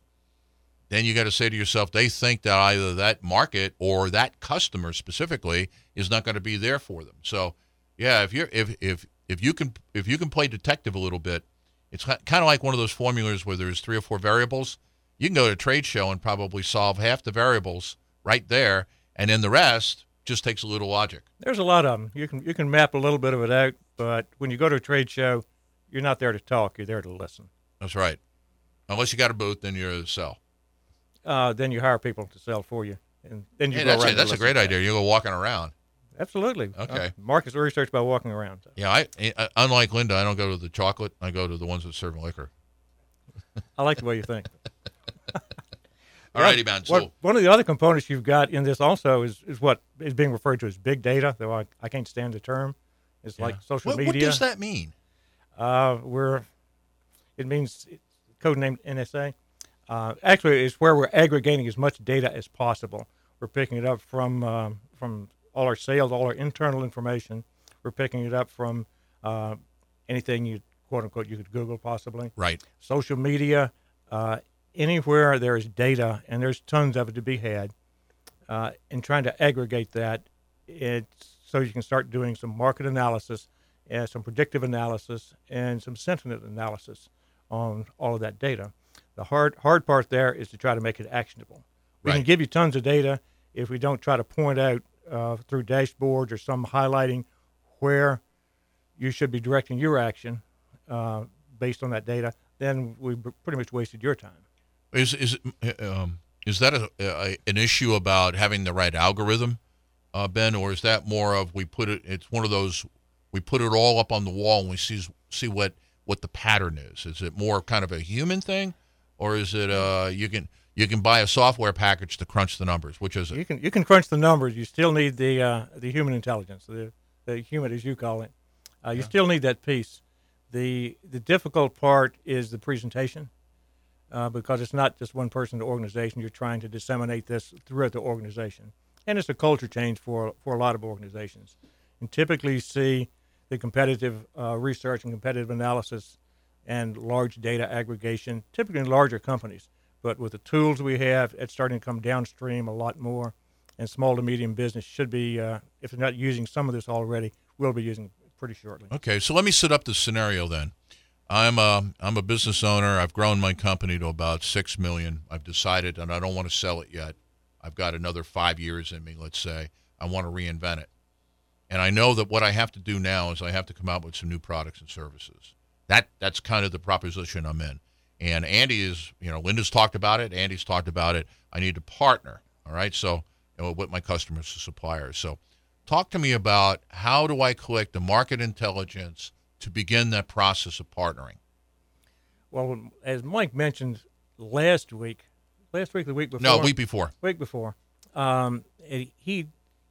then you got to say to yourself, they think that either that market or that customer specifically is not going to be there for them. So, yeah, if you're if if if you can if you can play detective a little bit, it's kind of like one of those formulas where there's three or four variables. You can go to a trade show and probably solve half the variables right there, and then the rest just takes a little logic. There's a lot of them. You can you can map a little bit of it out, but when you go to a trade show, you're not there to talk. You're there to listen. That's right. Unless you got a booth, then you're to sell. Uh, then you hire people to sell for you, and then you hey, go that's, around. that's a great idea. You go walking around. Absolutely. Okay. Uh, markets research by walking around. So. Yeah, I, I unlike Linda, I don't go to the chocolate. I go to the ones that serve liquor. I like the way you think. *laughs* All righty, man. So one of the other components you've got in this also is, is what is being referred to as big data, though I, I can't stand the term. It's like social what, media. what does that mean? Uh, we're, it means codenamed NSA. Uh, actually, it's where we're aggregating as much data as possible. We're picking it up from um, from all our sales, all our internal information. We're picking it up from uh, anything you quote unquote you could Google possibly. Right. Social media, uh, anywhere there is data, and there's tons of it to be had. Uh, and trying to aggregate that, it's so you can start doing some market analysis, and some predictive analysis, and some sentiment analysis on all of that data. The hard hard part there is to try to make it actionable. We can give you tons of data if we don't try to point out uh, through dashboards or some highlighting where you should be directing your action uh, based on that data. Then we pretty much wasted your time. Is is um, is that a, a an issue about having the right algorithm, uh, Ben, or is that more of we put it? It's one of those we put it all up on the wall and we see see what what the pattern is. Is it more kind of a human thing, or is it uh you can you can buy a software package to crunch the numbers? Which is it? You can you can crunch the numbers. You still need the uh, the human intelligence, the the human as you call it. Uh, you still need that piece. The the difficult part is the presentation, uh, because it's not just one person the organization. You're trying to disseminate this throughout the organization, and it's a culture change for for a lot of organizations. And typically, see the competitive uh, research and competitive analysis and large data aggregation, typically in larger companies. But with the tools we have, it's starting to come downstream a lot more. And small to medium business should be, uh, if they're not using some of this already, will be using pretty shortly. Okay, so let me set up the scenario then. I'm a, I'm a business owner. I've grown my company to about six million. I've decided, and I don't want to sell it yet. I've got another five years in me. Let's say I want to reinvent it, and I know that what I have to do now is I have to come out with some new products and services. That that's kind of the proposition I'm in. And Andy is, you know, Linda's talked about it. Andy's talked about it. I need to partner. All right, so you know, with my customers and suppliers. So, talk to me about how do I collect the market intelligence to begin that process of partnering? Well, as Mike mentioned last week, last week, the week before, No, week before. week before, um, he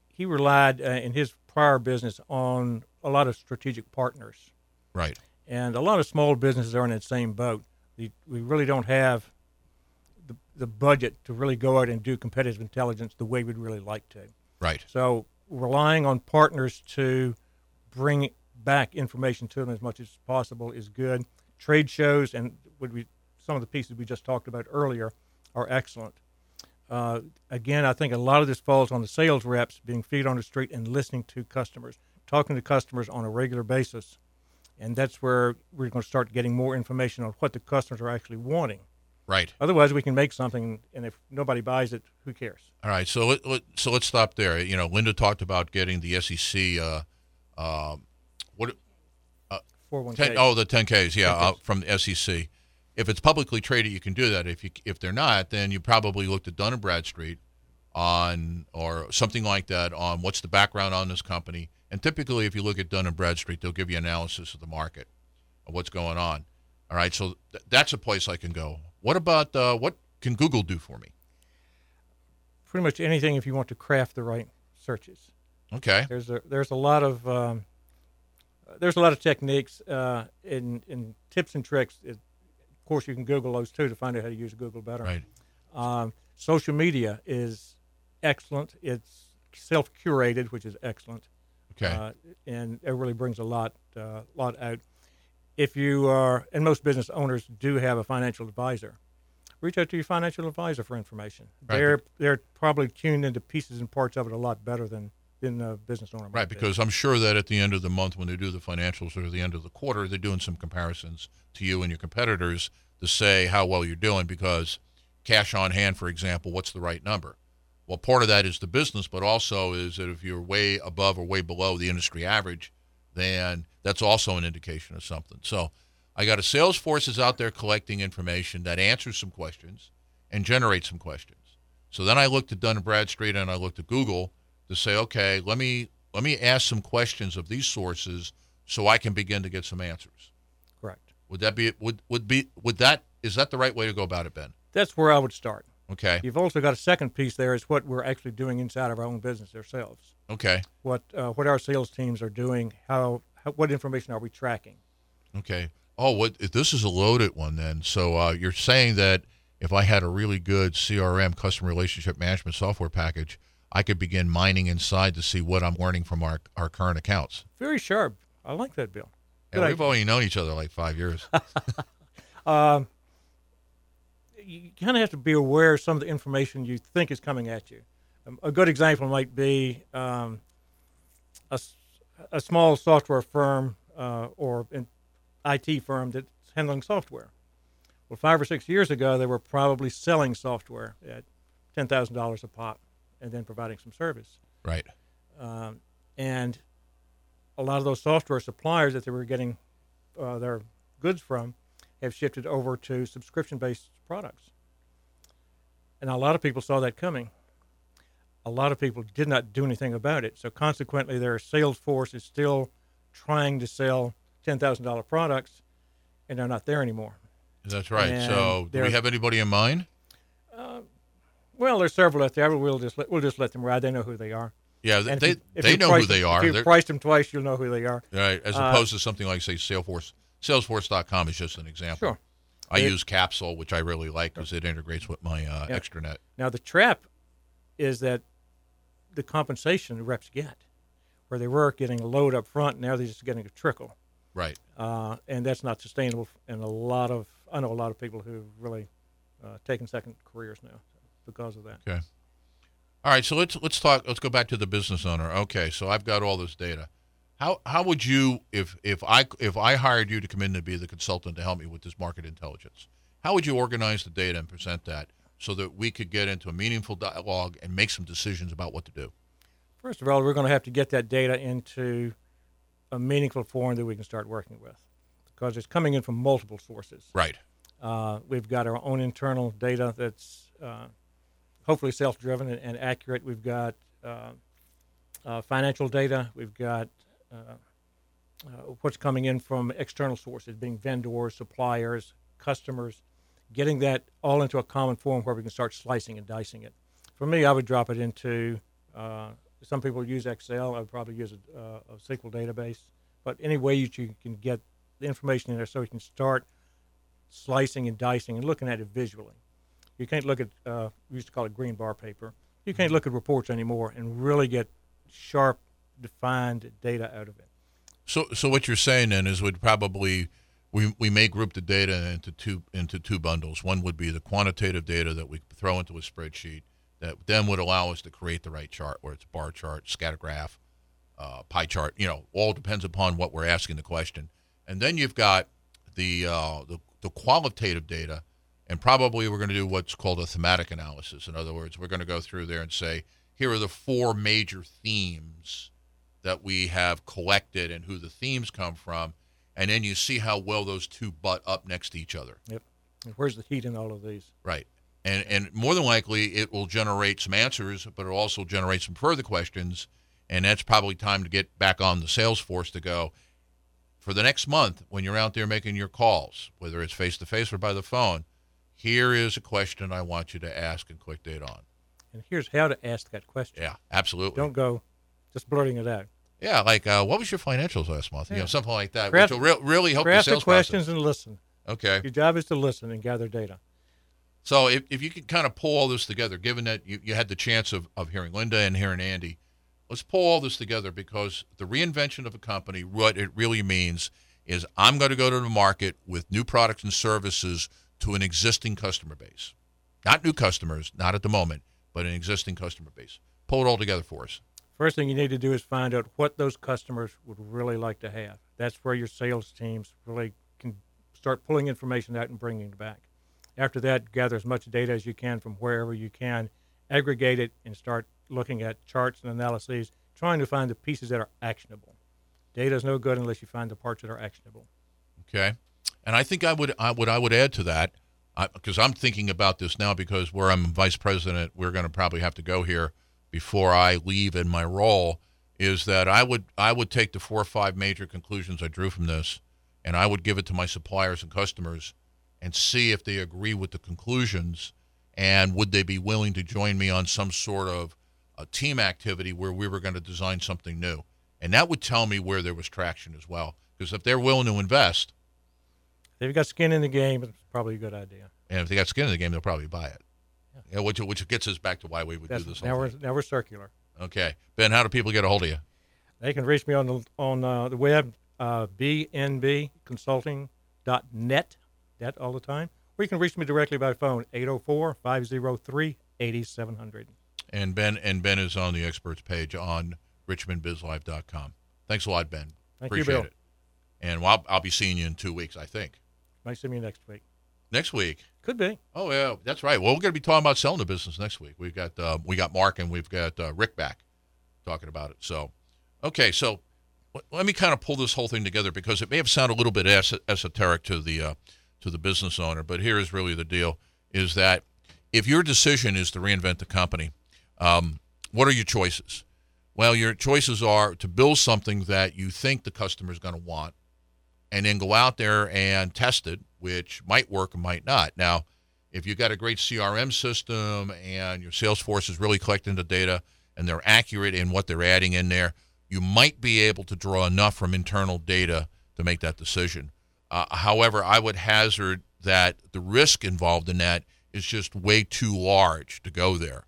he relied uh, in his prior business on a lot of strategic partners, Right. and a lot of small businesses are in that same boat. We, we really don't have the, the budget to really go out and do competitive intelligence the way we'd really like to. Right. So relying on partners to bring back information to them as much as possible is good. Trade shows and would we some of the pieces we just talked about earlier are excellent. Uh, again, I think a lot of this falls on the sales reps being feet on the street and listening to customers, talking to customers on a regular basis, and that's where we're going to start getting more information on what the customers are actually wanting. Right. Otherwise, we can make something, and if nobody buys it, who cares? All right. So let, let, so let's stop there. You know, Linda talked about getting the SEC. Uh, uh, 401k. The 10Ks, yeah, 10Ks. Uh, from the SEC. If it's publicly traded, you can do that. If you if they're not, then you probably looked at Dun and Bradstreet on or something like that on what's the background on this company. And typically, if you look at Dun and Bradstreet, they'll give you analysis of the market, of what's going on. All right, so th- that's a place I can go. What about uh, what can Google do for me? Pretty much anything if you want to craft the right searches. Okay. There's a there's a lot of um, there's a lot of techniques uh, in in tips and tricks. It, of course, you can Google those too to find out how to use Google better. right. Um, social media is excellent. It's self curated, which is excellent. Okay, uh, and it really brings a lot uh, lot out. If you are, and most business owners do have a financial advisor, reach out to your financial advisor for information. Right. They're they're probably tuned into pieces and parts of it a lot better than a business owner. Right, because I'm sure that at the end of the month, when they do the financials or the end of the quarter, they're doing some comparisons to you and your competitors to say how well you're doing. Because cash on hand, for example, what's the right number? Well, part of that is the business, but also is that if you're way above or way below the industry average, then that's also an indication of something. So I got a sales force is out there collecting information that answers some questions and generates some questions. So then I looked at Dun and Bradstreet and I looked at Google to say, okay, let me let me ask some questions of these sources so I can begin to get some answers. correct. Would that be would would be would that is that the right way to go about it, Ben? That's where I would start. Okay. You've also got a second piece there is what we're actually doing inside of our own business ourselves. Okay. What uh, what our sales teams are doing. How, how what information are we tracking? Okay. Oh, what if this is a loaded one then? So uh, you're saying that if I had a really good CRM customer relationship management software package, I could begin mining inside to see what I'm learning from our our current accounts. Very sharp. I like that, Bill. And we've only known each other like five years. *laughs* um, you kind of have to be aware of some of the information you think is coming at you. Um, a good example might be um, a, a small software firm uh, or an IT firm that's handling software. Well, five or six years ago, they were probably selling software at ten thousand dollars a pop, and then providing some service. right. Um, and a lot of those software suppliers that they were getting uh, their goods from have shifted over to subscription based products. And a lot of people saw that coming. A lot of people did not do anything about it. So consequently, their sales force is still trying to sell $10,000 products, and they're not there anymore. That's right. And so do we have anybody in mind? Well, there's several out there, but we'll just let, we'll just let them ride. They know who they are. Yeah, And if they you- if they know who they them- are. If you priced them twice, you'll know who they are. Right, as Uh, opposed to something like say Salesforce. Salesforce.com is just an example. Sure. I It- use Capsule, which I really like because it integrates with my uh, Yeah. extranet. Now the trap is that the compensation the reps get. where they were getting a load up front. Now they're just getting a trickle, Right. uh, and that's not sustainable. And a lot of I know a lot of people who've really uh, taken second careers now because of that. Okay. All right, so let's let's talk. Let's go back to the business owner. Okay, so I've got all this data. How how would you if if I if I hired you to come in to be the consultant to help me with this market intelligence? How would you organize the data and present that so that we could get into a meaningful dialogue and make some decisions about what to do? First of all, we're going to have to get that data into a meaningful form that we can start working with, because it's coming in from multiple sources. Right. Uh, we've got our own internal data that's uh, hopefully self-driven and, and accurate. We've got uh, uh, financial data. We've got uh, what's coming in from external sources, being vendors, suppliers, customers. Getting that all into a common form where we can start slicing and dicing it. For me, I would drop it into. Some people use Excel. I would probably use a, a SQL database. But any way that you can get the information in there, so you can start slicing and dicing and looking at it visually. You can't look at, uh, we used to call it green bar paper. You can't look at reports anymore and really get sharp, defined data out of it. So so what you're saying then is we'd probably we, we may group the data into two into two bundles. One would be the quantitative data that we throw into a spreadsheet that then would allow us to create the right chart, where it's bar chart, scatter graph, uh, pie chart. You know, all depends upon what we're asking the question. And then you've got the uh, the, the qualitative data, and probably we're going to do what's called a thematic analysis. In other words, we're going to go through there and say, here are the four major themes that we have collected and who the themes come from, and then you see how well those two butt up next to each other. Yep. Where's the heat in all of these? Right. And and more than likely it will generate some answers, but it'll also generate some further questions. And that's probably time to get back on the sales force to go for the next month when you're out there making your calls, whether it's face to face or by the phone. Here is a question I want you to ask and quick date on. And here's how to ask that question. Yeah, absolutely. Don't go just blurting it out. Yeah, like uh, what was your financials last month? You know, something like that, Craft- which will re- really help the Craft the sales questions process. and listen. Okay. Your job is to listen and gather data. So if, if you can kind of pull all this together, given that you, you had the chance of, of hearing Linda and hearing Andy, let's pull all this together because the reinvention of a company, what it really means is I'm going to go to the market with new products and services to an existing customer base. Not new customers, not at the moment, but an existing customer base. Pull it all together for us. First thing you need to do is find out what those customers would really like to have. That's where your sales teams really can start pulling information out and bringing it back. After that, gather as much data as you can from wherever you can, aggregate it, and start looking at charts and analyses, trying to find the pieces that are actionable. Data is no good unless you find the parts that are actionable. Okay, and I think I would I, what I would add to that because I'm thinking about this now because where I'm vice president, we're going to probably have to go here before I leave in my role. Is that I would I would take the four or five major conclusions I drew from this, and I would give it to my suppliers and customers, and see if they agree with the conclusions, and would they be willing to join me on some sort of a team activity where we were going to design something new, and that would tell me where there was traction as well. Because if they're willing to invest, If you've got skin in the game, it's probably a good idea. and if they got skin in the game, they'll probably buy it. Yeah, yeah which which gets us back to why we would That's, do this. now we're thing. now we're circular. Okay, Ben, how do people get a hold of you? They can reach me on the on uh, the web, uh, bnbconsulting.net, that all the time. Or you can reach me directly by phone, 804-503-8700. And Ben and Ben is on the experts page on richmondbizlive.com. Thanks a lot, Ben. Thank you, Appreciate Bill. it. And I'll, I'll be seeing you in two weeks, I think. Might see me next week. Next week. Could be. Oh yeah, that's right. Well, we're going to be talking about selling the business next week. We've got uh, we got Mark and we've got uh, Rick back talking about it. So, okay, so l- let me kind of pull this whole thing together because it may have sounded a little bit es- esoteric to the uh, to the business owner, but here is really the deal: is that if your decision is to reinvent the company, um, what are your choices? Well, your choices are to build something that you think the customer is going to want, and then go out there and test it, which might work might not. Now, if you've got a great CRM system and your sales force is really collecting the data and they're accurate in what they're adding in there, you might be able to draw enough from internal data to make that decision. Uh, however, I would hazard that the risk involved in that is just way too large to go there,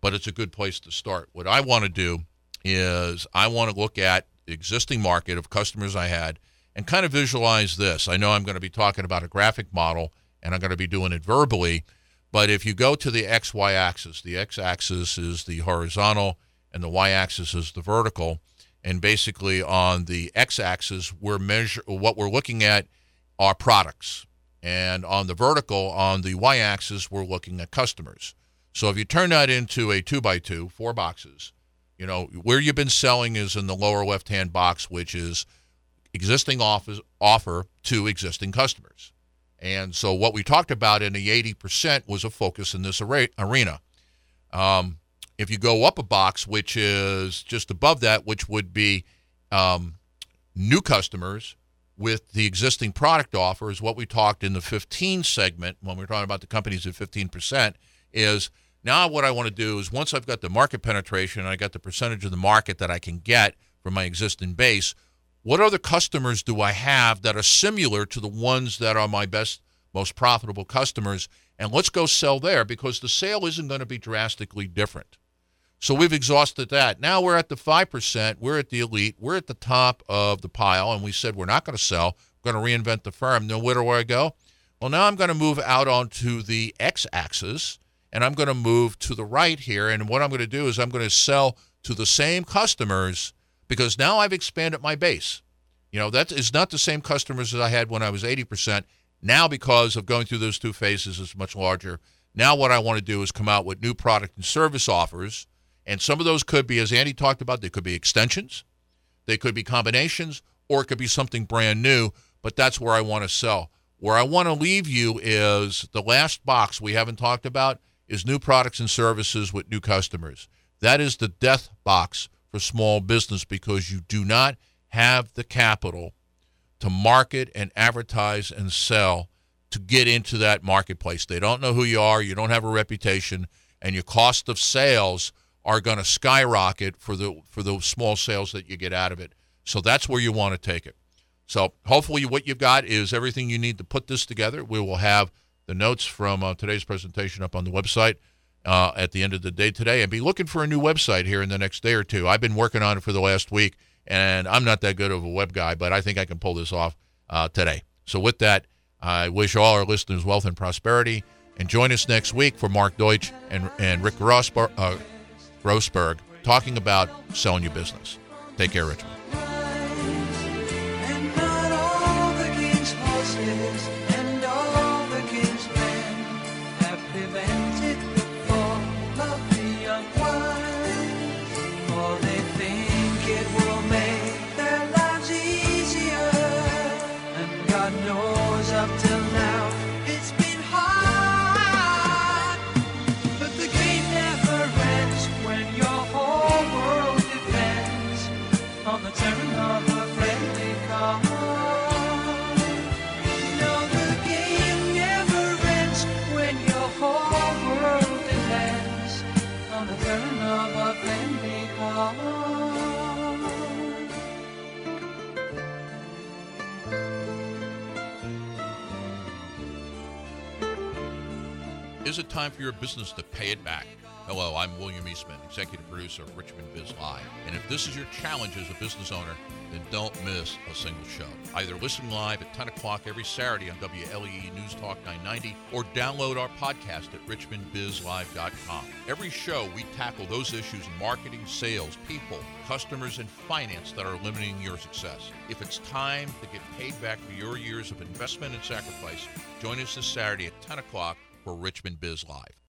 but it's a good place to start. What I want to do is I want to look at the existing market of customers I had and kind of visualize this. I know I'm going to be talking about a graphic model and I'm going to be doing it verbally, but if you go to the XY axis, the X axis is the horizontal and the Y axis is the vertical. And basically on the X axis, we're measure what we're looking at are products. And on the vertical, on the Y axis, we're looking at customers. So if you turn that into a two by two, four boxes, you know, where you've been selling is in the lower left hand box, which is existing office, offer to existing customers. And so what we talked about in the 80% was a focus in this arena. Um, if you go up a box, which is just above that, which would be um, new customers with the existing product offer, is what we talked in the 15 segment when we are talking about the companies at 15%, is now what I want to do is once I've got the market penetration I got the percentage of the market that I can get from my existing base, what other customers do I have that are similar to the ones that are my best, most profitable customers? And let's go sell there because the sale isn't going to be drastically different. So we've exhausted that. Now we're at the 5%. We're at the elite. We're at the top of the pile. And we said we're not going to sell. We're going to reinvent the firm. Now, where do I go? Well, now I'm going to move out onto the x axis and I'm going to move to the right here. And what I'm going to do is I'm going to sell to the same customers because now I've expanded my base. You know, that is not the same customers as I had when I was 80%. Now, because of going through those two phases, it's much larger. Now, what I want to do is come out with new product and service offers. And some of those could be, as Andy talked about, they could be extensions, they could be combinations, or it could be something brand new. But that's where I want to sell. Where I want to leave you is the last box we haven't talked about is new products and services with new customers. That is the death box for small business because you do not have the capital to market and advertise and sell to get into that marketplace. They don't know who you are, you don't have a reputation, and your cost of sales are going to skyrocket for the for the small sales that you get out of it. So that's where you want to take it. So hopefully what you've got is everything you need to put this together. We will have the notes from uh, today's presentation up on the website uh, at the end of the day today and be looking for a new website here in the next day or two. I've been working on it for the last week, and I'm not that good of a web guy, but I think I can pull this off uh, today. So, with that, I wish all our listeners wealth and prosperity. And join us next week for Mark Deutsch and, and Rick Grossberg, uh, Grossberg talking about selling your business. Take care, Richmond. Is it time for your business to pay it back? Hello, I'm William Eastman, executive producer of Richmond Biz Live. And if this is your challenge as a business owner, then don't miss a single show. Either listen live at 10 o'clock every Saturday on WLEE News Talk 990 or download our podcast at richmondbizlive.com. Every show, we tackle those issues in marketing, sales, people, customers, and finance that are limiting your success. If it's time to get paid back for your years of investment and sacrifice, join us this Saturday at 10 o'clock for Richmond Biz Live.